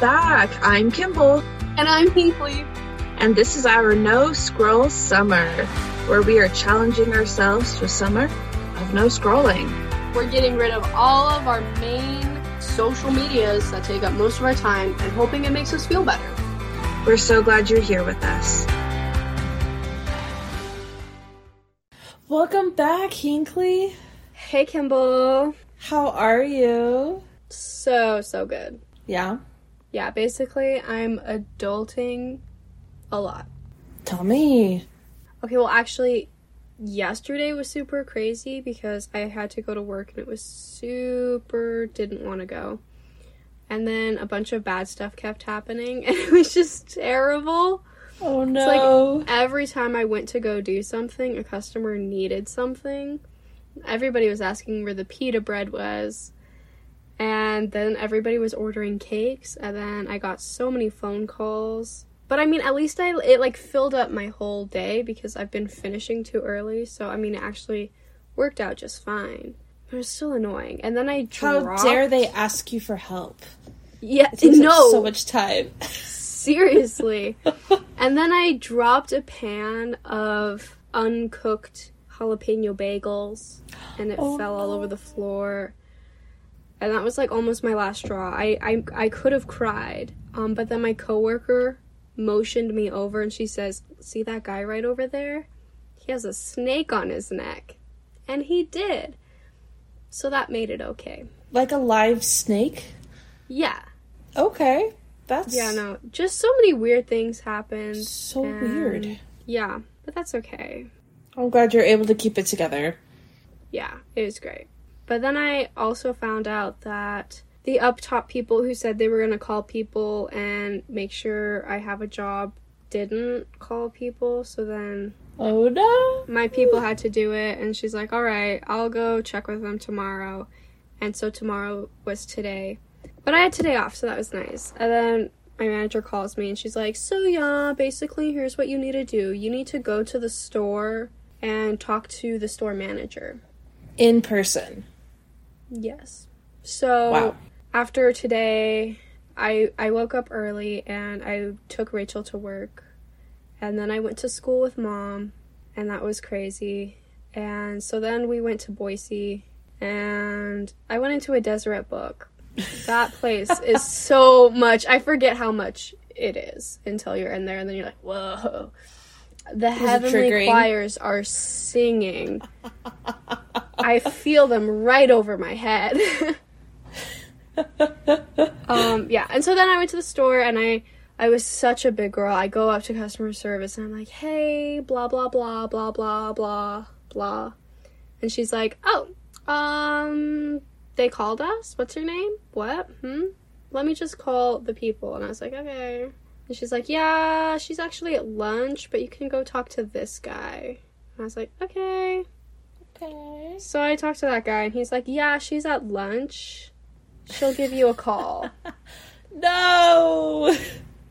back. I'm Kimball, And I'm Hinckley. and this is our No Scroll Summer, where we are challenging ourselves to a summer of no scrolling. We're getting rid of all of our main social medias that take up most of our time and hoping it makes us feel better. We're so glad you're here with us. Welcome back, Hinckley. Hey, Kimball. How are you? So, so good. Yeah. Yeah, basically, I'm adulting a lot. Tell me. Okay, well, actually, yesterday was super crazy because I had to go to work and it was super didn't want to go. And then a bunch of bad stuff kept happening and it was just terrible. Oh no. It's like every time I went to go do something, a customer needed something. Everybody was asking where the pita bread was. And then everybody was ordering cakes, and then I got so many phone calls. But I mean, at least I it like filled up my whole day because I've been finishing too early. So I mean, it actually worked out just fine. But it was still annoying. And then I How dare they ask you for help? Yeah, It no, so much time. Seriously. and then I dropped a pan of uncooked jalapeno bagels and it Oh, fell all over the floor. And that was like almost my last straw. I I, I could have cried. Um but then my coworker motioned me over and she says, "See that guy right over there? He has a snake on his neck." And he did. So that made it okay. like a live snake? Yeah. Okay. That's Yeah, no. Just so many weird things happened. so and- weird. Yeah, but that's okay. I'm glad you're able to keep it together. Yeah, it was great. But then I also found out that the up top people who said they were going to call people and make sure I have a job didn't call people. So then Oh no. my people had to do it. And she's like, all right, I'll go check with them tomorrow. And so tomorrow was today. But I had today off, so that was nice. And then my manager calls me and she's like, so yeah, basically, here's what you need to do. You need to go to the store and talk to the store manager. In person. Yes. So Wow. after today, I I woke up early and I took Rachel to work, and then I went to school with mom, and that was crazy. And so then we went to Boise, and I went into a Deseret book. That place is so much. I forget how much it is until you're in there, and then you're like, whoa. The heavenly choirs are singing. I feel them right over my head. um, yeah, and so then I went to the store and I I was such a big girl. I go up to customer service and I'm like, "Hey, blah blah blah blah blah blah blah," and she's like, "Oh, um, they called us. What's your name? What? Hmm. Let me just call the people." And I was like, "Okay." And she's like, "Yeah, she's actually at lunch, but you can go talk to this guy." And I was like, "Okay." Okay. So I talked to that guy, and he's like, "Yeah, she's at lunch. She'll give you a call." No.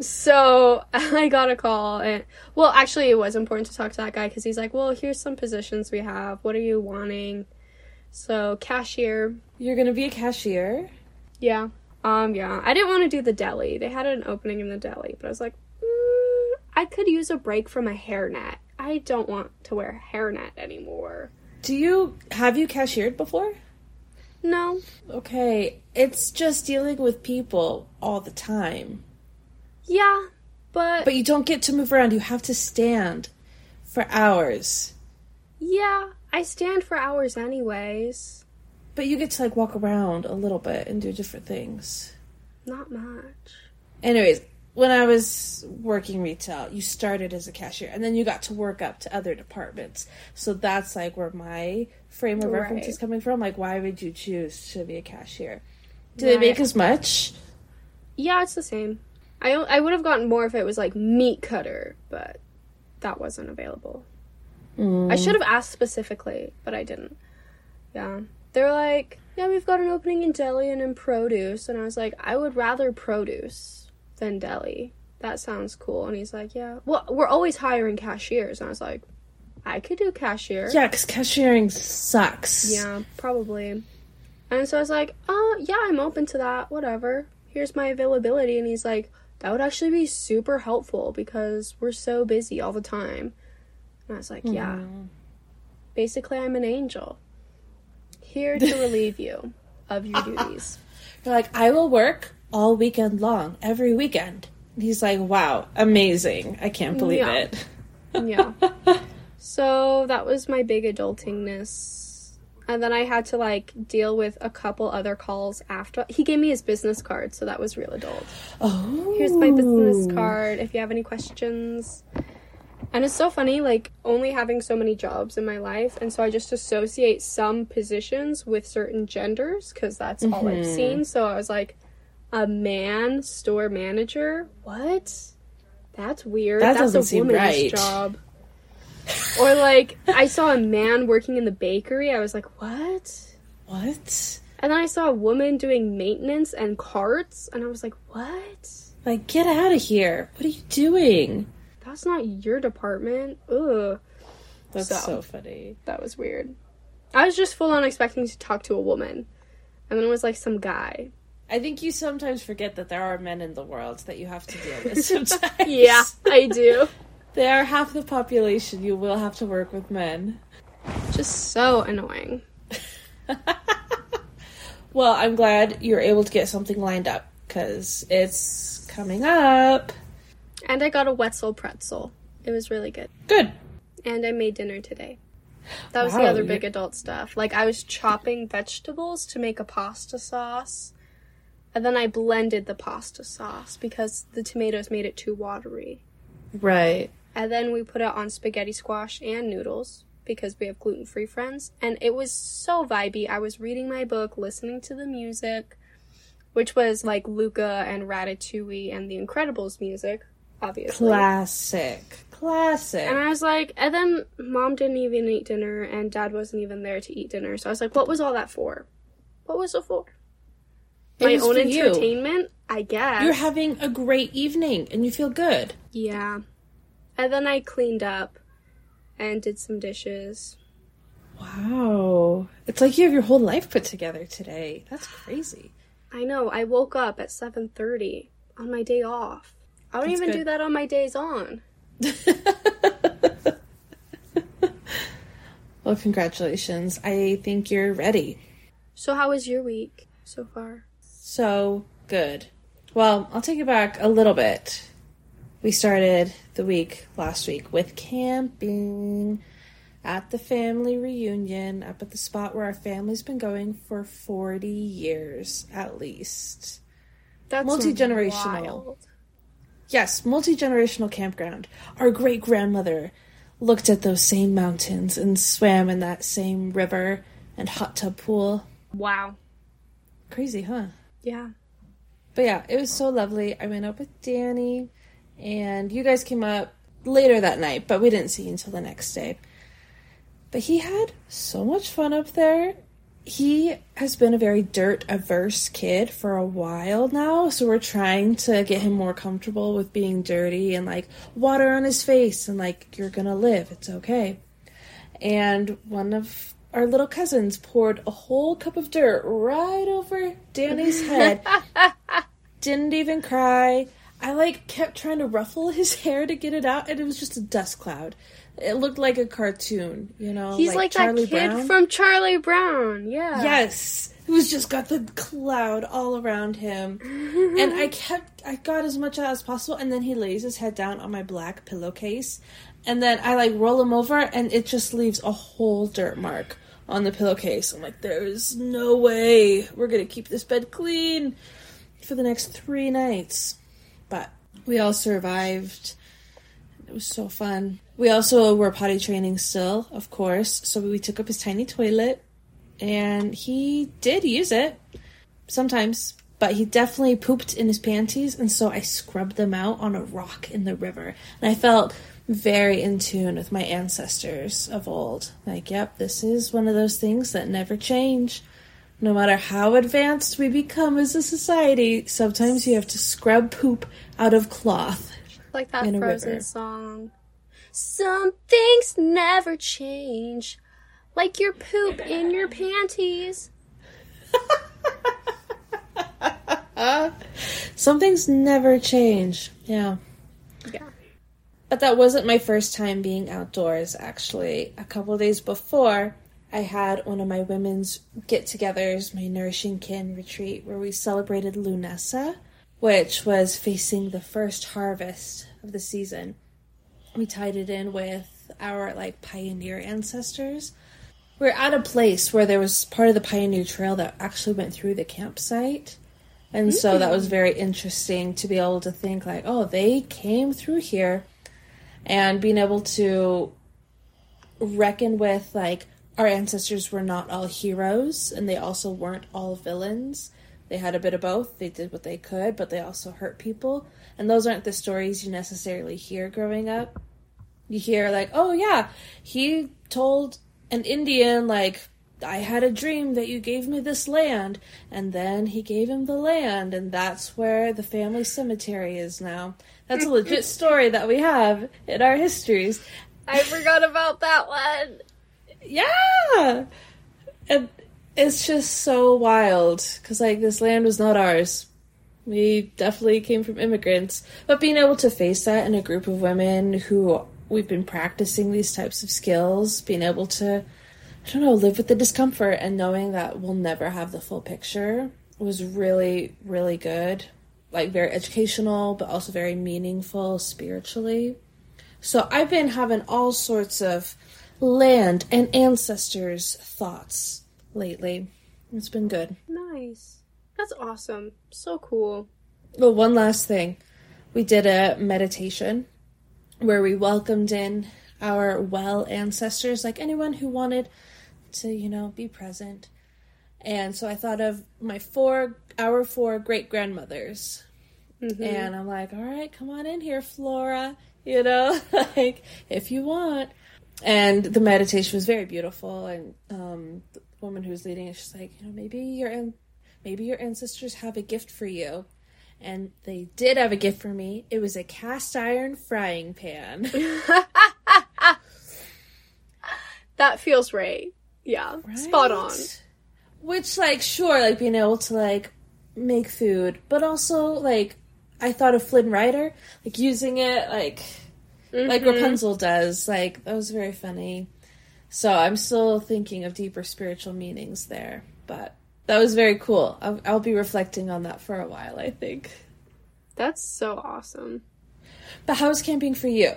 so I got a call, and well, actually, it was important to talk to that guy because he's like, "Well, here's some positions we have. What are you wanting?" So cashier, You're gonna be a cashier? yeah, um, yeah. I didn't want to do the deli. They had an opening in the deli, but I was like, mm, I could use a break from a hairnet. I don't want to wear a hairnet anymore. Do you have you cashiered before? No, Okay. It's just dealing with people all the time. yeah, but, But you don't get to move around. You have to stand for hours. yeah, I stand for hours anyways. But you get to like walk around a little bit and do different things. Not much. Anyways, when I was working retail, you started as a cashier and then you got to work up to other departments. So that's like where my frame of reference Right. is coming from. Like, why would you choose to be a cashier? Do they make as much? Yeah, it's the same. I I would have gotten more if it was like meat cutter, but that wasn't available. I mm. should have asked specifically, but I didn't. Yeah. They're like, yeah, we've got an opening in deli and in produce. And I was like, I would rather produce than deli. That sounds cool. And he's like, yeah. Well, we're always hiring cashiers. And I was like, I could do cashier. Yeah, because cashiering sucks. Yeah, probably. And so I was like, uh, yeah, I'm open to that. Whatever. here's my availability. And he's like, that would actually be super helpful because we're so busy all the time. And I was like, yeah. Basically, I'm an angel. Here to relieve you of your duties. You're like, I will work all weekend long, every weekend. And he's like, wow, amazing. I can't believe Yeah. it. yeah. So that was my big adultingness. And then I had to like deal with a couple other calls after. He gave me his business card, so that was real adult. Oh. Here's my business oh. card if you have any questions. And it's so funny, like, only having so many jobs in my life. And so I just associate some positions with certain genders because that's all I've mm-hmm. seen. So I was like, a man store manager? What? That's weird. That that's doesn't a seem woman's right. job. or like, I saw a man working in the bakery. I was like, what? What? And then I saw a woman doing maintenance and carts. And I was like, what? Like, get out of here. What are you doing? That's not your department. Ugh. That's So. so, funny. That was weird. I was just full on expecting to talk to a woman. And then it was like some guy. I think you sometimes forget that there are men in the world that you have to deal with sometimes. Yeah, I do. They are half the population. You will have to work with men. Just so annoying. Well, I'm glad you're able to get something lined up because it's coming up. And I got a Wetzel pretzel. It was really good. Good. And I made dinner today. That was the other big adult stuff. Like I was chopping vegetables to make a pasta sauce. And then I blended the pasta sauce because the tomatoes made it too watery. Right. And then we put it on spaghetti squash and noodles because we have gluten free friends. And it was so vibey. I was reading my book, listening to the music, which was like Luca and Ratatouille and the Incredibles music, obviously. Classic. Classic. And I was like, and then mom didn't even eat dinner and dad wasn't even there to eat dinner. So I was like, what was all that for? What was it for? My own for you. entertainment? I guess. You're having a great evening and you feel good. yeah. And then I cleaned up and did some dishes. Wow. It's like you have your whole life put together today. That's crazy. I know. I woke up at 7:30 on my day off. I don't That's even good. do that on my days on. well, congratulations. I think you're ready. So how was your week so far? So good. Well, I'll take it back a little bit. We started the week last week with camping at the family reunion up at the spot where our family's been going for 40 years at least. That's Multi-generational. Yes, multi generational campground. Our great grandmother looked at those same mountains and swam in that same river and hot tub pool. Wow. Crazy, huh? Yeah. But yeah, it was so lovely. I went up with Danny, and you guys came up later that night, but we didn't see you until the next day. But he had so much fun up there. He has been a very dirt averse kid for a while now, so we're trying to get him more comfortable with being dirty and like water on his face and like you're gonna live, it's okay. And one of our little cousins poured a whole cup of dirt right over Danny's head didn't even cry. I like kept trying to ruffle his hair to get it out, and it was just a dust cloud. It looked like a cartoon, you know. He's like, Charlie that kid Brown. from Charlie Brown. Yeah. Yes, it was just got the cloud all around him, and I kept I got as much out as possible, and then he lays his head down on my black pillowcase, and then I like roll him over, and it just leaves a whole dirt mark on the pillowcase. I'm like, there is no way we're gonna keep this bed clean for the next three nights, but we all survived. It was so fun. We also were potty training still, of course, so we took up his tiny toilet and he did use it sometimes, but he definitely pooped in his panties, and so I scrubbed them out on a rock in the river. And I felt very in tune with my ancestors of old. Like, yep, this is one of those things that never change. No matter how advanced we become as a society, sometimes you have to scrub poop out of cloth. Like that In a Frozen river. song. Some things never change. Like your poop in your panties. Some things never change. Yeah. Yeah. But that wasn't my first time being outdoors, actually. A couple days before, I had one of my women's get togethers, my Nourishing Kin retreat, where we celebrated Lughnasadh, which was facing the first harvest of the season. We tied it in with our like pioneer ancestors. We're at a place where there was part of the pioneer trail that actually went through the campsite. And so that hmm. was very interesting to be able to think like, oh, they came through here and being able to reckon with like our ancestors were not all heroes and they also weren't all villains. They had a bit of both. They did what they could, but they also hurt people. And those aren't the stories you necessarily hear growing up. You hear like, "Oh yeah, he told an Indian like I had a dream that you gave me this land, and then he gave him the land, and that's where the family cemetery is now. That's a legit story that we have in our histories. I forgot about that one. Yeah! And it's just so wild, because, like, this land was not ours. We definitely came from immigrants. But being able to face that in a group of women who we've been practicing these types of skills, being able to I don't know, live with the discomfort and knowing that we'll never have the full picture was really, really good. Like, very educational, but also very meaningful spiritually. So, I've been having all sorts of land and ancestors thoughts lately. It's been good. Nice. That's awesome. So cool. Well, one last thing. We did a meditation where we welcomed in our well ancestors, like anyone who wanted to, you know, be present. And so I thought of my four, our four great grandmothers. And I'm like, all right, come on in here, Flora, you know, like if you want. And the meditation was very beautiful. And um, the woman who was leading it, she's like, you know, maybe your maybe your ancestors have a gift for you. And they did have a gift for me. It was a cast iron frying pan. That feels right. Yeah. Spot on. Which, like, sure, like being able to like make food, but also like I thought of Flynn Rider, like using it like like mm-hmm. Rapunzel does. Like that was very funny. So I'm still thinking of deeper spiritual meanings there, but that was very cool. I'll, I'll be reflecting on that for a while. I think. That's so awesome. But how's camping for you?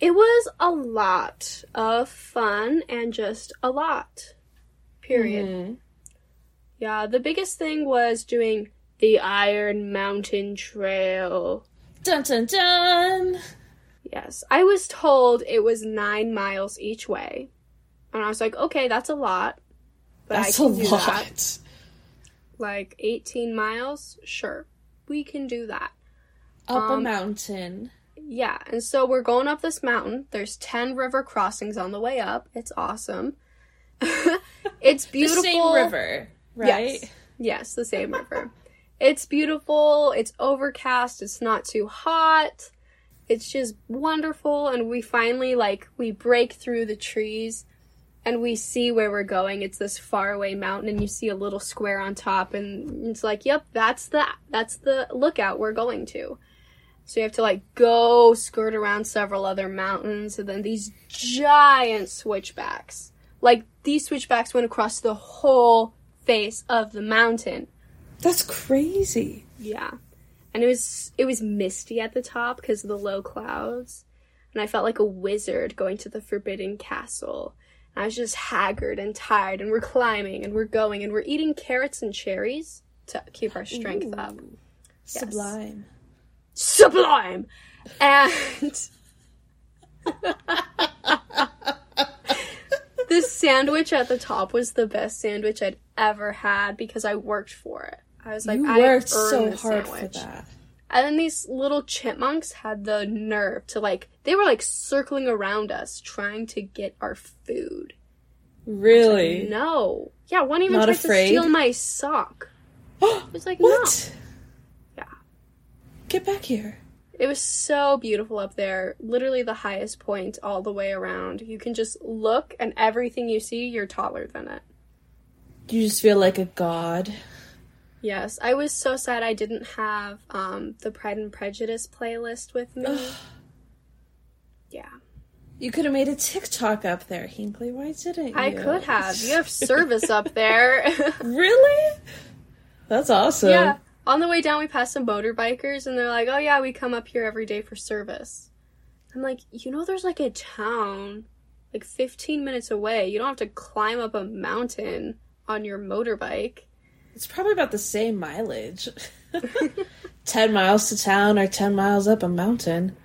It was a lot of fun and just a lot. Period. Mm-hmm. Yeah, the biggest thing was doing the Iron Mountain Trail. Dun dun dun. Yes, I was told it was nine miles each way. And I was like, okay, that's a lot. But That's I a can do lot. that. Like 18 miles? Sure. We can do that. Up a Um, mountain. Yeah, and so we're going up this mountain. There's 10 river crossings on the way up. It's awesome. it's The beautiful. same river, right? Yes. Yes, the same river. It's beautiful. It's overcast. It's not too hot. It's just wonderful. And we finally, like, we break through the trees and we see where we're going. It's this faraway mountain and you see a little square on top and it's like, yep, that's the, that's the lookout we're going to. So you have to like go skirt around several other mountains and then these giant switchbacks. Like these switchbacks went across the whole face of the mountain. That's crazy. Yeah. And it was it was misty at the top because of the low clouds. And I felt like a wizard going to the forbidden castle. And I was just haggard and tired and we're climbing and we're going and we're eating carrots and cherries to keep our strength up. Sublime. Sublime. And this sandwich at the top was the best sandwich I'd ever had because I worked for it. I was like, you I worked earned so hard sandwich. for that. And then these little chipmunks had the nerve to like they were like circling around us trying to get our food. Really? No. Yeah, one even Not tried afraid? to steal my sock. I was like, what? Yeah. Get back here. It was so beautiful up there. Literally the highest point all the way around. You can just look and everything you see, you're taller than it. You just feel like a god. Yes, I was so sad I didn't have um, the Pride and Prejudice playlist with me. yeah, You could have made a TikTok up there, Hinckley. Why didn't you? I could have. You have service up there. Really? That's awesome. yeah. On the way down, we passed some motorbikers, and they're like, "Oh yeah, we come up here every day for service." I'm like, you know, there's like a town, like 15 minutes away. You don't have to climb up a mountain on your motorbike. It's probably about the same mileage. 10 miles to town or 10 miles up a mountain.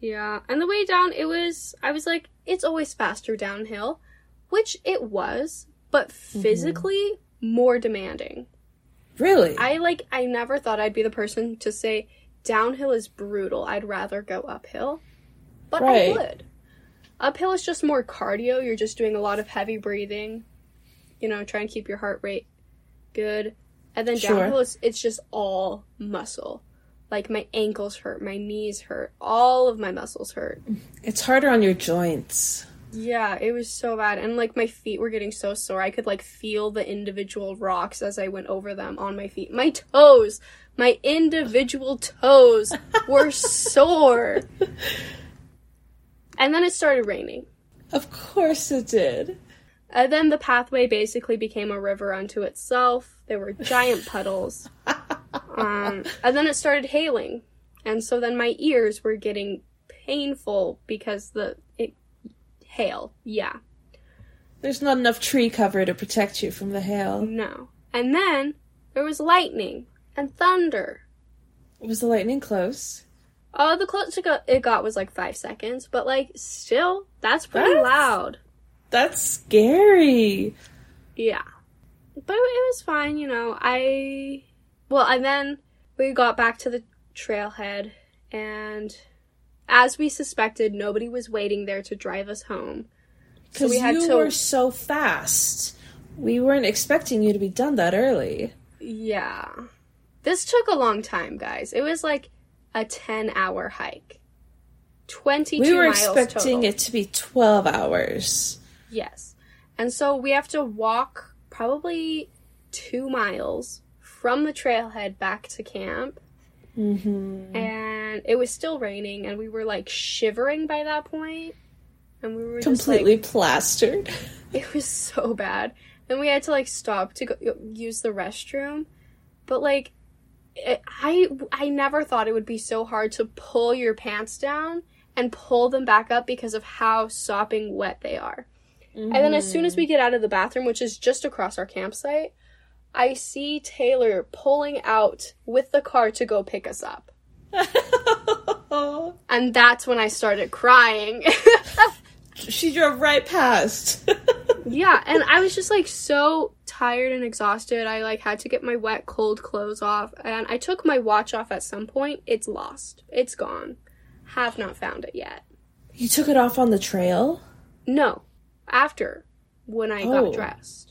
Yeah, and the way down, it was, I was like, it's always faster downhill, which it was, but mm-hmm. physically more demanding. Really? I like, I never thought I'd be the person to say downhill is brutal. I'd rather go uphill, but Right. I would. Uphill is just more cardio. You're just doing a lot of heavy breathing, you know, trying to keep your heart rate good. And then Sure. downhill is, it's just all muscle. Like my ankles hurt, my knees hurt, all of my muscles hurt. it's harder on your joints. Yeah, it was so bad. And like my feet were getting so sore. I could like feel the individual rocks as I went over them on my feet. My toes, my individual toes were sore. And then it started raining. Of course it did. And then the pathway basically became a river unto itself. There were giant puddles. Um, and then it started hailing. And so then my ears were getting painful because the it, hail. Yeah. There's not enough tree cover to protect you from the hail. No. And then there was lightning and thunder. Was the lightning close? Oh, the closest it got, it got was like five seconds, but like still, that's pretty That's- loud. That's scary. Yeah. But it was fine, you know. I. Well, and then we got back to the trailhead, and as we suspected, nobody was waiting there to drive us home. Because we had you to- were so fast. We weren't expecting you to be done that early. Yeah. This took a long time, guys. It was like a 10 hour hike. 22 We were expecting total. it to be 12 hours. Yes. And so we have to walk probably two miles from the trailhead back to camp. Mm-hmm. And it was still raining, and we were like shivering by that point. And we were just like, Completely plastered. it was so bad. And we had to like stop to go use the restroom. But like, it, I I never thought it would be so hard to pull your pants down and pull them back up because of how sopping wet they are. And then as soon as we get out of the bathroom, which is just across our campsite, I see Taylor pulling out with the car to go pick us up. And that's when I started crying. she drove right past. yeah, and I was just like so tired and exhausted. I like had to get my wet cold clothes off and I took my watch off at some point. It's lost. It's gone. Have not found it yet. you took it off on the trail? No. After when I Oh. got dressed.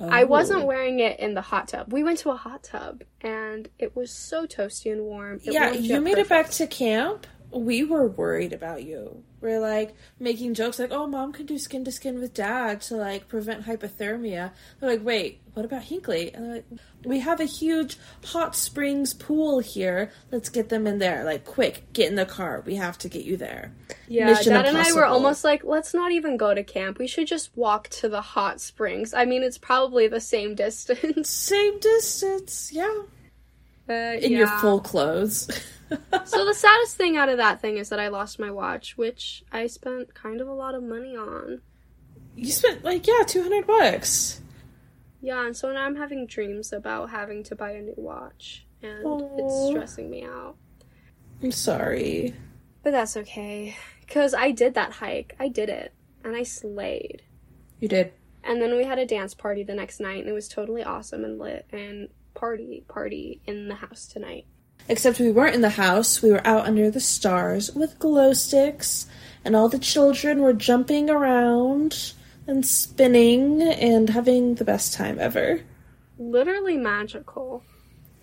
I oh. wasn't wearing it in the hot tub. We went to a hot tub and it was so toasty and warm. It Yeah, you made it back to camp. We were worried about you. We're like making jokes like, "Oh, mom can do skin to skin with dad to like prevent hypothermia." They're like, "Wait, what about Hinckley?" And they're like, "We have a huge hot springs pool here. Let's get them in there. Like, quick, get in the car. We have to get you there." Yeah, Mission Dad and I were almost like, let's not even go to camp. We should just walk to the hot springs. I mean, it's probably the same distance. Same distance, yeah. But, In your full clothes. So the saddest thing out of that thing is that I lost my watch, which I spent kind of a lot of money on. you spent like yeah, two hundred bucks. Yeah, and so now I'm having dreams about having to buy a new watch, and Aw. it's stressing me out. I'm sorry. But that's okay, because I did that hike. I did it, and I slayed. You did. And then we had a dance party the next night, and it was totally awesome and lit, and party, party in the house tonight. Except we weren't in the house, we were out under the stars with glow sticks, and all the children were jumping around and spinning and having the best time ever. Literally magical.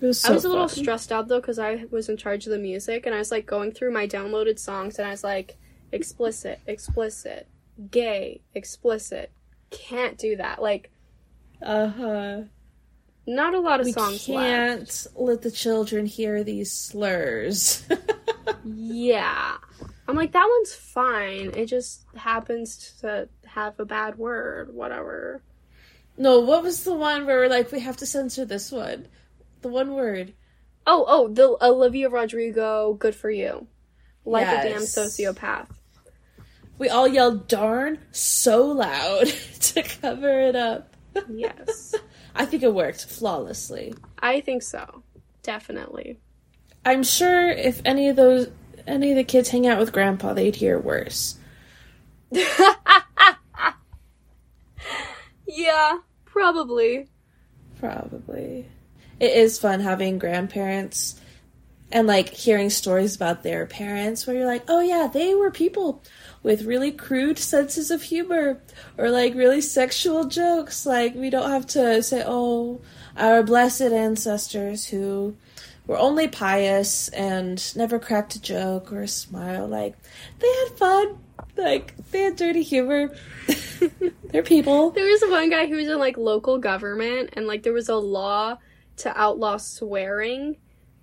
It was so I was a little fun. stressed out though because I was in charge of the music and I was like going through my downloaded songs and I was like explicit, explicit, gay, explicit. Can't do that. Like Uh huh. Not a lot of we songs can't left. let the children hear these slurs. Yeah. I'm like, that one's fine. It just happens to have a bad word, whatever. no, what was the one where we're like, we have to censor this one? The one word. Oh, oh, the Olivia Rodrigo, good for you. Like a damn sociopath. We all yelled darn so loud to cover it up. Yes. I think it worked flawlessly. I think so. Definitely. I'm sure if any of those any of the kids hang out with grandpa, they'd hear worse. Yeah, probably. Probably. It is fun having grandparents and like hearing stories about their parents where you're like, oh yeah, they were people with really crude senses of humor or like really sexual jokes. Like, we don't have to say, oh, our blessed ancestors who were only pious and never cracked a joke or a smile. Like, they had fun. Like, they had dirty humor. They're people. There was one guy who was in like local government and like there was a law to outlaw swearing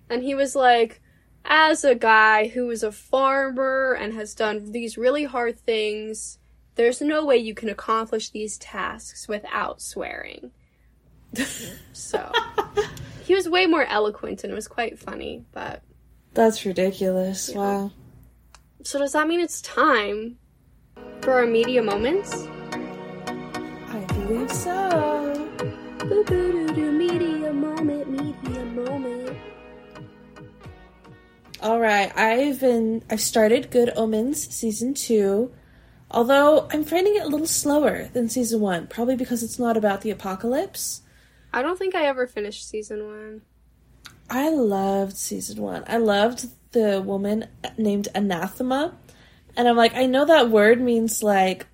and he was like as a guy who is a farmer and has done these really hard things there's no way you can accomplish these tasks without swearing. so he was way more eloquent and it was quite funny, but That's ridiculous. Wow. so does that mean it's time for our media moments? I believe so. Boo-boo-doo-doo, media moment, media moment. All right, I've been I've started Good Omens season 2. Although I'm finding it a little slower than season 1, probably because it's not about the apocalypse. I don't think I ever finished season one. I loved season 1. I loved the woman named Anathema. And I'm like, I know that word means like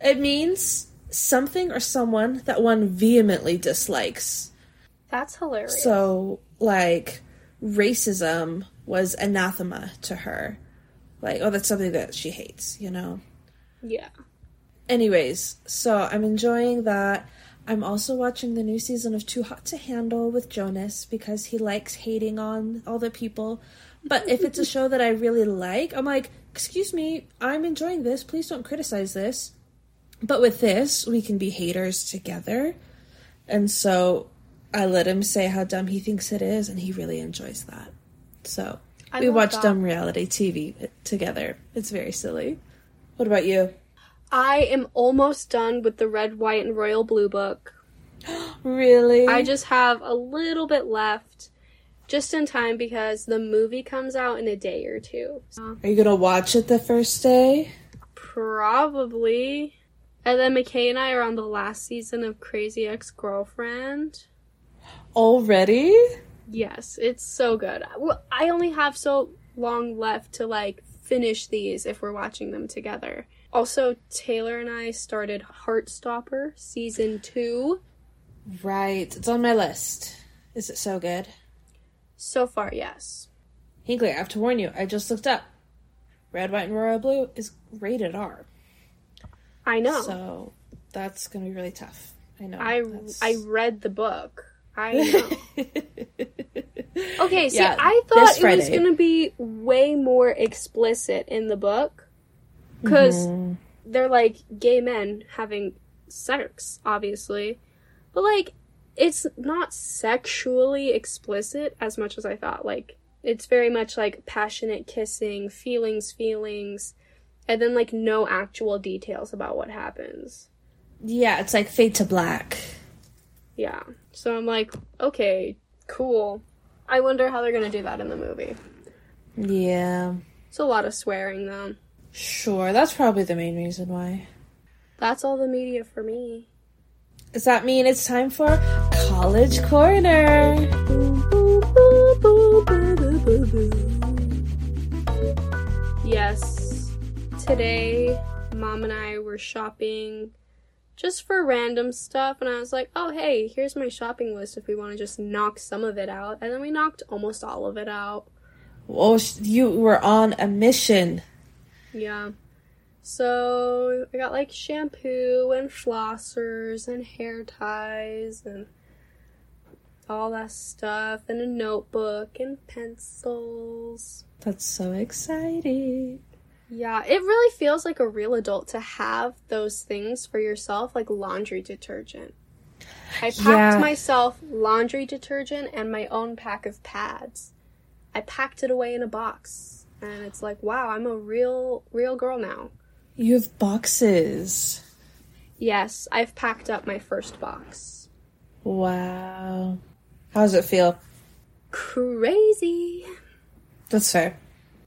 it means something or someone that one vehemently dislikes. That's hilarious. So, like, racism was anathema to her. Like, oh, that's something that she hates, you know? yeah. Anyways, so I'm enjoying that. I'm also watching the new season of Too Hot to Handle with Jonas because he likes hating on all the people. But if it's a show that I really like, I'm like, excuse me, I'm enjoying this. Please don't criticize this. But with this, we can be haters together. And so I let him say how dumb he thinks it is, and he really enjoys that. So I we watch that. dumb reality TV together. It's very silly. What about you? I am almost done with the red, white, and royal blue book. Really? I just have a little bit left, just in time because the movie comes out in a day or two. So, Are you gonna watch it the first day? probably. And then McKay and I are on the last season of Crazy Ex Girlfriend. Already? Yes, it's so good. Well, I only have so long left to like finish these if we're watching them together. Also, Taylor and I started Heartstopper season 2. Right. It's on my list. Is it so good? So far, yes. Hinckley, I have to warn you, I just looked up. Red, white, and royal blue is rated R. I know. So that's gonna be really tough. I know. I That's- I read the book. I know. Okay, see, Yeah, I thought it was going to be way more explicit in the book because Mhm. they're like gay men having sex, obviously, but like it's not sexually explicit as much as I thought. Like it's very much like passionate kissing, feelings, feelings, and then like no actual details about what happens. Yeah, it's like Fade to Black. Yeah. So I'm like, okay, cool. I wonder how they're gonna do that in the movie. Yeah. It's a lot of swearing though. Sure, that's probably the main reason why. That's all the media for me. Does that mean it's time for College Corner? Yes. Today, mom and I were shopping just for random stuff, and I was like, oh, hey, here's my shopping list if we want to just knock some of it out. And then we knocked almost all of it out. Sh- you were on a mission. Yeah. So I got like shampoo and flossers and hair ties and all that stuff, and a notebook and pencils. That's so exciting. Yeah, it really feels like a real adult to have those things for yourself, like laundry detergent. I packed Yeah. myself laundry detergent and my own pack of pads. I packed it away in a box, and it's like, wow, I'm a real, real girl now. You have boxes. Yes, I've packed up my first box. Wow. How does it feel? Crazy. That's fair.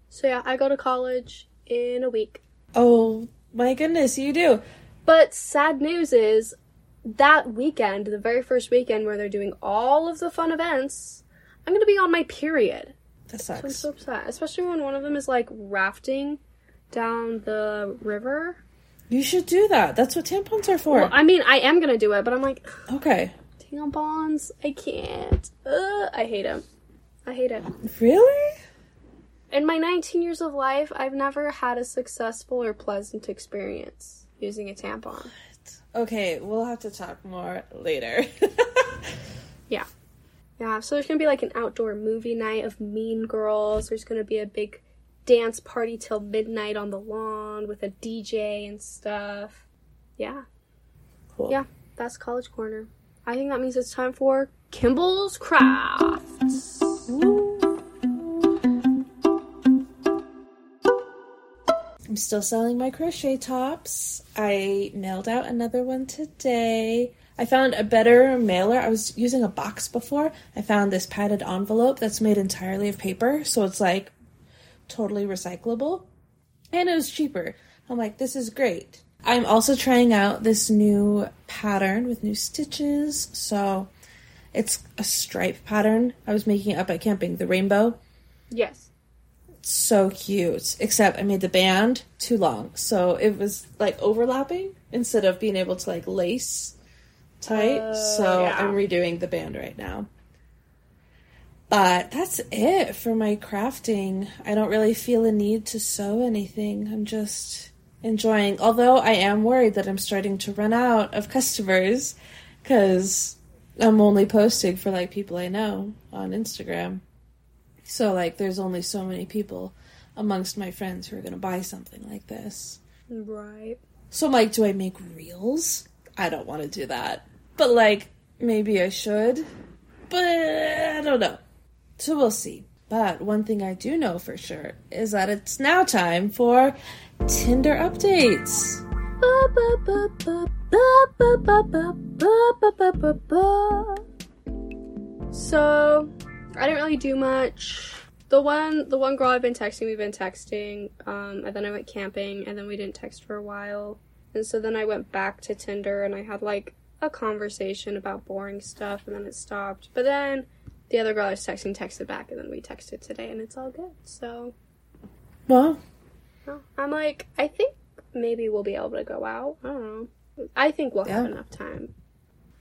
So yeah, I go to college in a week. Oh my goodness, you do. But sad news is that weekend, the very first weekend where they're doing all of the fun events, I'm gonna be on my period. That So I'm so upset. Especially when one of them is like rafting down the river. You should do that. That's what tampons are for. Well, I mean, I am gonna do it, but I'm like, okay. tampons, I can't. Ugh, I hate them. I hate it. Really? In my 19 years of life, I've never had a successful or pleasant experience using a tampon. Okay, we'll have to talk more later. Yeah. Yeah, so there's gonna be like an outdoor movie night of Mean Girls. There's gonna be a big dance party till midnight on the lawn with a DJ and stuff. Yeah. cool. Yeah, that's College Corner. I think that means it's time for Kimball's Crafts. I'm still selling my crochet tops. I mailed out another one today. I found a better mailer. I was using a box before. I found this padded envelope that's made entirely of paper, so it's like totally recyclable. And it was cheaper. I'm like, this is great. I'm also trying out this new pattern with new stitches. So it's a stripe pattern. I was making up at camping, the rainbow Yes. So cute. Except I made the band too long, so it was like overlapping instead of being able to like lace tight. Uh, so yeah. I'm redoing the band right now. But that's it for my crafting. I don't really feel a need to sew anything. I'm just enjoying. Although I am worried that I'm starting to run out of customers because I'm only posting for like people I know on Instagram. So like there's only so many people amongst my friends who are going to buy something like this. Right. So I'm like, do I make reels? I don't want to do that. But like maybe I should. But I don't know. So we'll see. But one thing I do know for sure is that it's now time for Tinder updates. So, I didn't really do much. The one, the one girl I've been texting, we've been texting, um, and then I went camping, and then we didn't text for a while, and so then I went back to Tinder, and I had like a conversation about boring stuff, and then it stopped. But then the other girl I was texting texted back, and then we texted today, and it's all good. So, Well, well, I'm like, I think maybe we'll be able to go out. I don't know. I think we'll have enough time.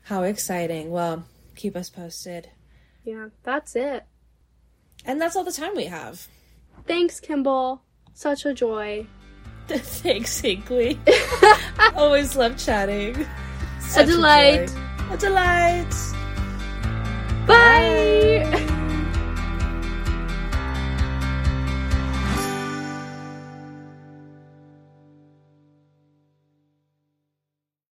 how exciting. Well, keep us posted. Yeah, that's it. And that's all the time we have. Thanks, Kimball. Such a joy. Thanks, Hinckley. Always love chatting. a delight. joy. A delight. Bye.